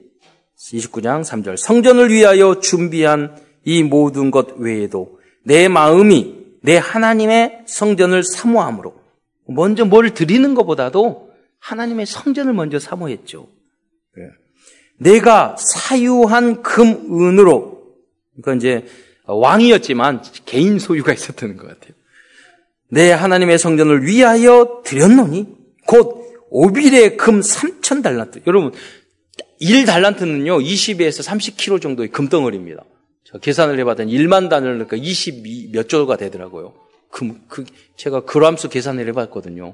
29장 3절 성전을 위하여 준비한 이 모든 것 외에도 내 마음이 내 하나님의 성전을 사모함으로 먼저 뭘 드리는 것보다도 하나님의 성전을 먼저 사모했죠. 예. 내가 사유한 금, 은으로 그러니까 이제 왕이었지만 개인 소유가 있었던 것 같아요. 내 하나님의 성전을 위하여 드렸노니 곧 오빌의 금 3천 달란트. 여러분 1 달란트는요 20에서 30kg 정도의 금덩어리입니다. 저 계산을 해봤더니 1만 단을 그러니까 20몇 조가 되더라고요. 금, 그, 제가 그람수 계산을 해봤거든요.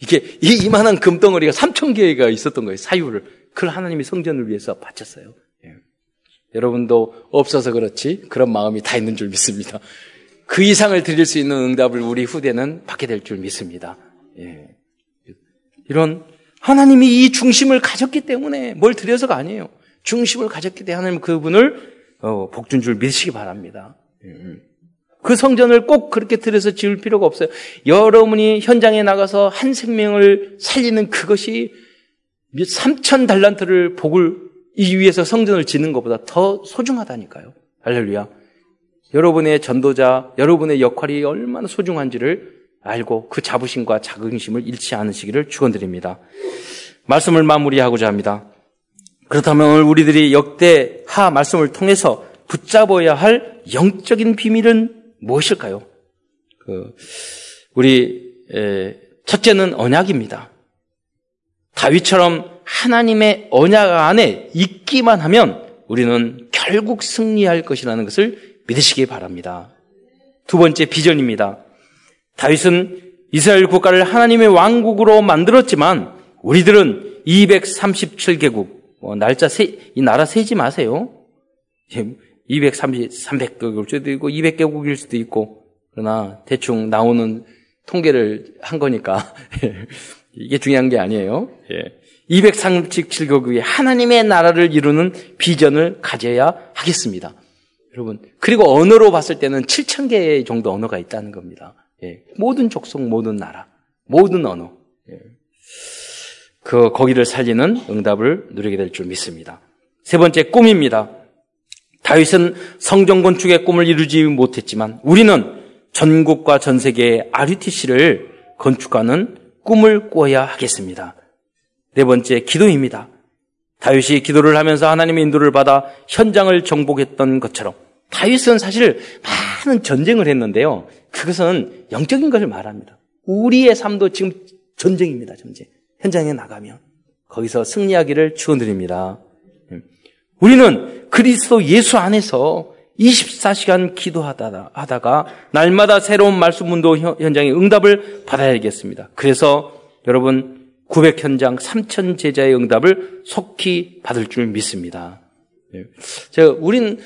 이게 이 이만한 금덩어리가 3천 개가 있었던 거예요. 사유를. 그걸 하나님이 성전을 위해서 바쳤어요. 예. 여러분도 없어서 그렇지 그런 마음이 다 있는 줄 믿습니다. 그 이상을 드릴 수 있는 응답을 우리 후대는 받게 될 줄 믿습니다. 예. 이런 하나님이 이 중심을 가졌기 때문에 뭘 드려서가 아니에요. 중심을 가졌기 때문에 하나님 그분을 어, 복준 줄 믿으시기 바랍니다. 예. 그 성전을 꼭 그렇게 들여서 지을 필요가 없어요. 여러분이 현장에 나가서 한 생명을 살리는 그것이 3천 달란트를 복을 이 위해서 성전을 짓는 것보다 더 소중하다니까요. 할렐루야. 여러분의 전도자, 여러분의 역할이 얼마나 소중한지를 알고 그 자부심과 자긍심을 잃지 않으시기를 축원드립니다. 말씀을 마무리하고자 합니다. 그렇다면 오늘 우리들이 역대 하 말씀을 통해서 붙잡아야 할 영적인 비밀은 무엇일까요? 그 우리 에, 첫째는 언약입니다. 다윗처럼 하나님의 언약 안에 있기만 하면 우리는 결국 승리할 것이라는 것을 믿으시기 바랍니다. 두 번째 비전입니다. 다윗은 이스라엘 국가를 하나님의 왕국으로 만들었지만 우리들은 237개국 뭐 날짜 세, 이 나라 세지 마세요. 230, 300개국일 수도 있고 200개국일 수도 있고 그러나 대충 나오는 통계를 한 거니까 이게 중요한 게 아니에요. 237개국의 하나님의 나라를 이루는 비전을 가져야 하겠습니다. 여러분 그리고 언어로 봤을 때는 7천 개 정도 언어가 있다는 겁니다. 예, 모든 족속, 모든 나라, 모든 언어. 예. 그 거기를 살리는 응답을 누리게 될 줄 믿습니다. 세 번째 꿈입니다. 다윗은 성전 건축의 꿈을 이루지 못했지만 우리는 전국과 전 세계의 RUTC를 건축하는 꿈을 꿔야 하겠습니다. 네 번째 기도입니다. 다윗이 기도를 하면서 하나님의 인도를 받아 현장을 정복했던 것처럼 다윗은 사실 많은 전쟁을 했는데요. 그것은 영적인 것을 말합니다. 우리의 삶도 지금 전쟁입니다. 전쟁. 현장에 나가면 거기서 승리하기를 축원드립니다. 음. 우리는 그리스도 예수 안에서 24시간 기도하다가 날마다 새로운 말씀 문도 현장의 응답을 받아야겠습니다. 그래서 여러분 900 현장 3천 제자의 응답을 속히 받을 줄 믿습니다. 예. 제가 우린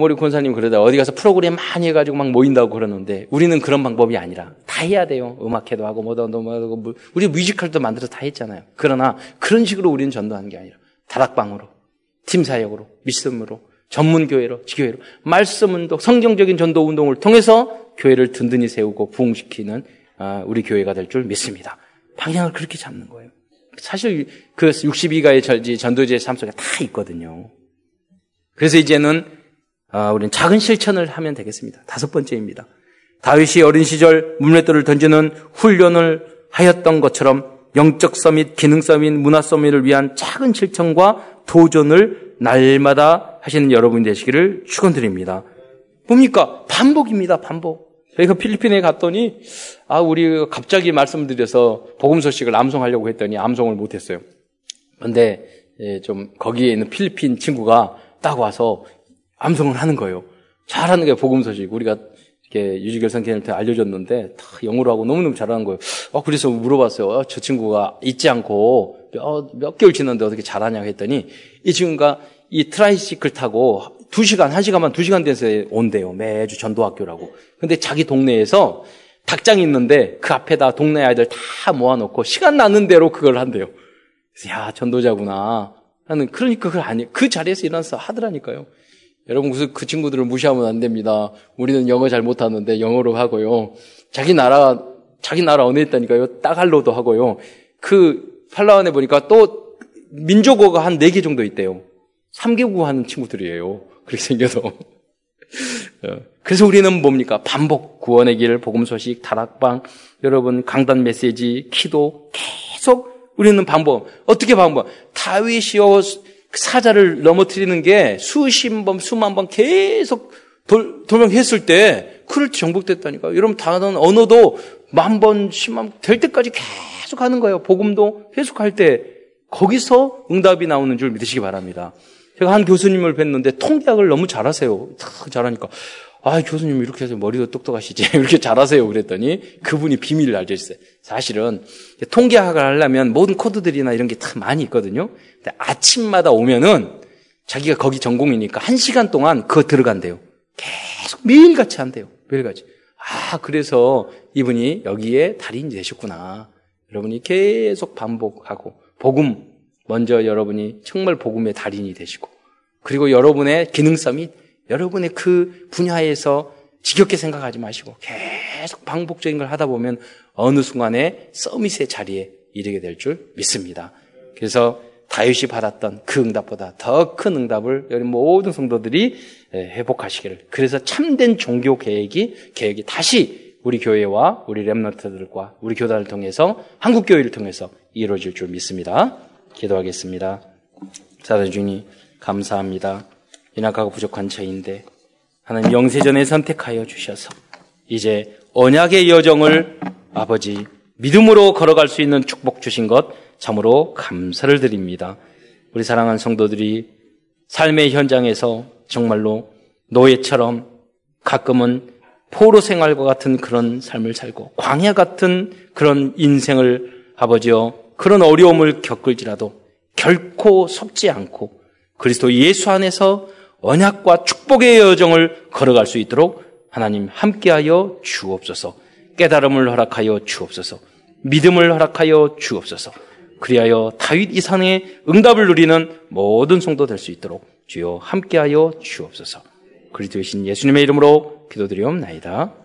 우리 권사님 그러다 어디 가서 프로그램 많이 해가지고 막 모인다고 그러는데 우리는 그런 방법이 아니라 다 해야 돼요. 음악회도 하고 뭐도 하고 뭐 우리 뮤지컬도 만들어서 다 했잖아요. 그러나 그런 식으로 우리는 전도하는 게 아니라 다락방으로 팀 사역으로, 믿음으로, 전문 교회로, 지교회로, 말씀 운동, 성경적인 전도 운동을 통해서 교회를 든든히 세우고 부흥시키는 아, 우리 교회가 될 줄 믿습니다. 방향을 그렇게 잡는 거예요. 사실 그 62가의 절지 전도제의 삶 속에 다 있거든요. 그래서 이제는 아, 우리는 작은 실천을 하면 되겠습니다. 다섯 번째입니다. 다윗이 어린 시절 물맷돌을 던지는 훈련을 하였던 것처럼 영적 서밋, 기능 서밋, 문화 서밋을 위한 작은 실천과 도전을 날마다 하시는 여러분이 되시기를 축원드립니다. 뭡니까? 반복입니다. 반복. 저희가 필리핀에 갔더니 아 우리 갑자기 말씀드려서 복음 소식을 암송하려고 했더니 암송을 못했어요. 그런데 예, 좀 거기에 있는 필리핀 친구가 딱 와서 암송을 하는 거예요. 잘하는 게 복음 소식. 우리가 이렇게 유지결 선생님한테 알려줬는데 다 영어로 하고 너무너무 잘하는 거예요. 어, 그래서 물어봤어요. 어, 저 친구가 잊지 않고 몇, 몇 개월 지났는데 어떻게 잘하냐고 했더니 이 친구가 이 tricycle 타고 2시간, 1시간만 2시간 돼서 온대요. 매주 전도학교라고. 근데 자기 동네에서 닭장이 있는데 그 앞에다 동네 아이들 다 모아놓고 시간 나는 대로 그걸 한대요. 그래서 야, 전도자구나. 나는 그러니까 그걸 아니, 그 자리에서 일어나서 하더라니까요. 여러분, 그, 그 친구들을 무시하면 안 됩니다. 우리는 영어 잘 못하는데 영어로 하고요. 자기 나라, 자기 나라 언어 있다니까요. 따갈로도 하고요. 그 팔라완에 보니까 또 민족어가 한 4개 정도 있대요. 3개국 하는 친구들이에요. 그렇게 생겨서. 어, 그래서 우리는 뭡니까? 반복, 구원의 길, 복음 소식, 다락방, 여러분 강단 메시지, 기도 계속 우리는 반복. 어떻게 반복? 다윗이요 사자를 넘어뜨리는 게 수십 번, 수만 번 계속 돌, 돌명했을 때 그를 정복됐다니까. 여러분 다른 언어도 만 번, 십만 번 될 때까지 계속 하는 거예요. 복음도 계속할 때 거기서 응답이 나오는 줄 믿으시기 바랍니다. 제가 한 교수님을 뵀는데 통계학을 너무 잘하세요. 잘하니까. 아, 교수님 이렇게 해서 머리도 똑똑하시지. 이렇게 잘하세요. 그랬더니 그분이 비밀을 알려주어요 사실은 통계학을 하려면 모든 코드들이나 이런 게 다 많이 있거든요. 근데 아침마다 오면은 자기가 거기 전공이니까 한 시간 동안 그거 들어간대요. 계속 매일같이 한대요. 매일같이. 아, 그래서 이분이 여기에 달인이 되셨구나. 여러분이 계속 반복하고 복음 먼저 여러분이 정말 복음의 달인이 되시고 그리고 여러분의 기능성이 여러분의 그 분야에서 지겹게 생각하지 마시고 계속 반복적인 걸 하다 보면 어느 순간에 서밋의 자리에 이르게 될 줄 믿습니다. 그래서 다윗이 받았던 그 응답보다 더 큰 응답을 여기 모든 성도들이 회복하시기를. 그래서 참된 종교 계획이 계획이 다시 우리 교회와 우리 렘너트들과 우리 교단을 통해서 한국 교회를 통해서 이루어질 줄 믿습니다. 기도하겠습니다. 사도 주님 감사합니다. 연약하고 부족한 저인데 하나님 영세전에 선택하여 주셔서 이제 언약의 여정을 아버지 믿음으로 걸어갈 수 있는 축복 주신 것 참으로 감사를 드립니다. 우리 사랑하는 성도들이 삶의 현장에서 정말로 노예처럼 가끔은 포로 생활과 같은 그런 삶을 살고 광야 같은 그런 인생을 아버지여 그런 어려움을 겪을지라도 결코 속지 않고 그리스도 예수 안에서 언약과 축복의 여정을 걸어갈 수 있도록 하나님 함께하여 주옵소서. 깨달음을 허락하여 주옵소서. 믿음을 허락하여 주옵소서. 그리하여 다윗 이상의 응답을 누리는 모든 성도 될 수 있도록 주여 함께하여 주옵소서. 그리스도이신 예수님의 이름으로 기도드리옵나이다.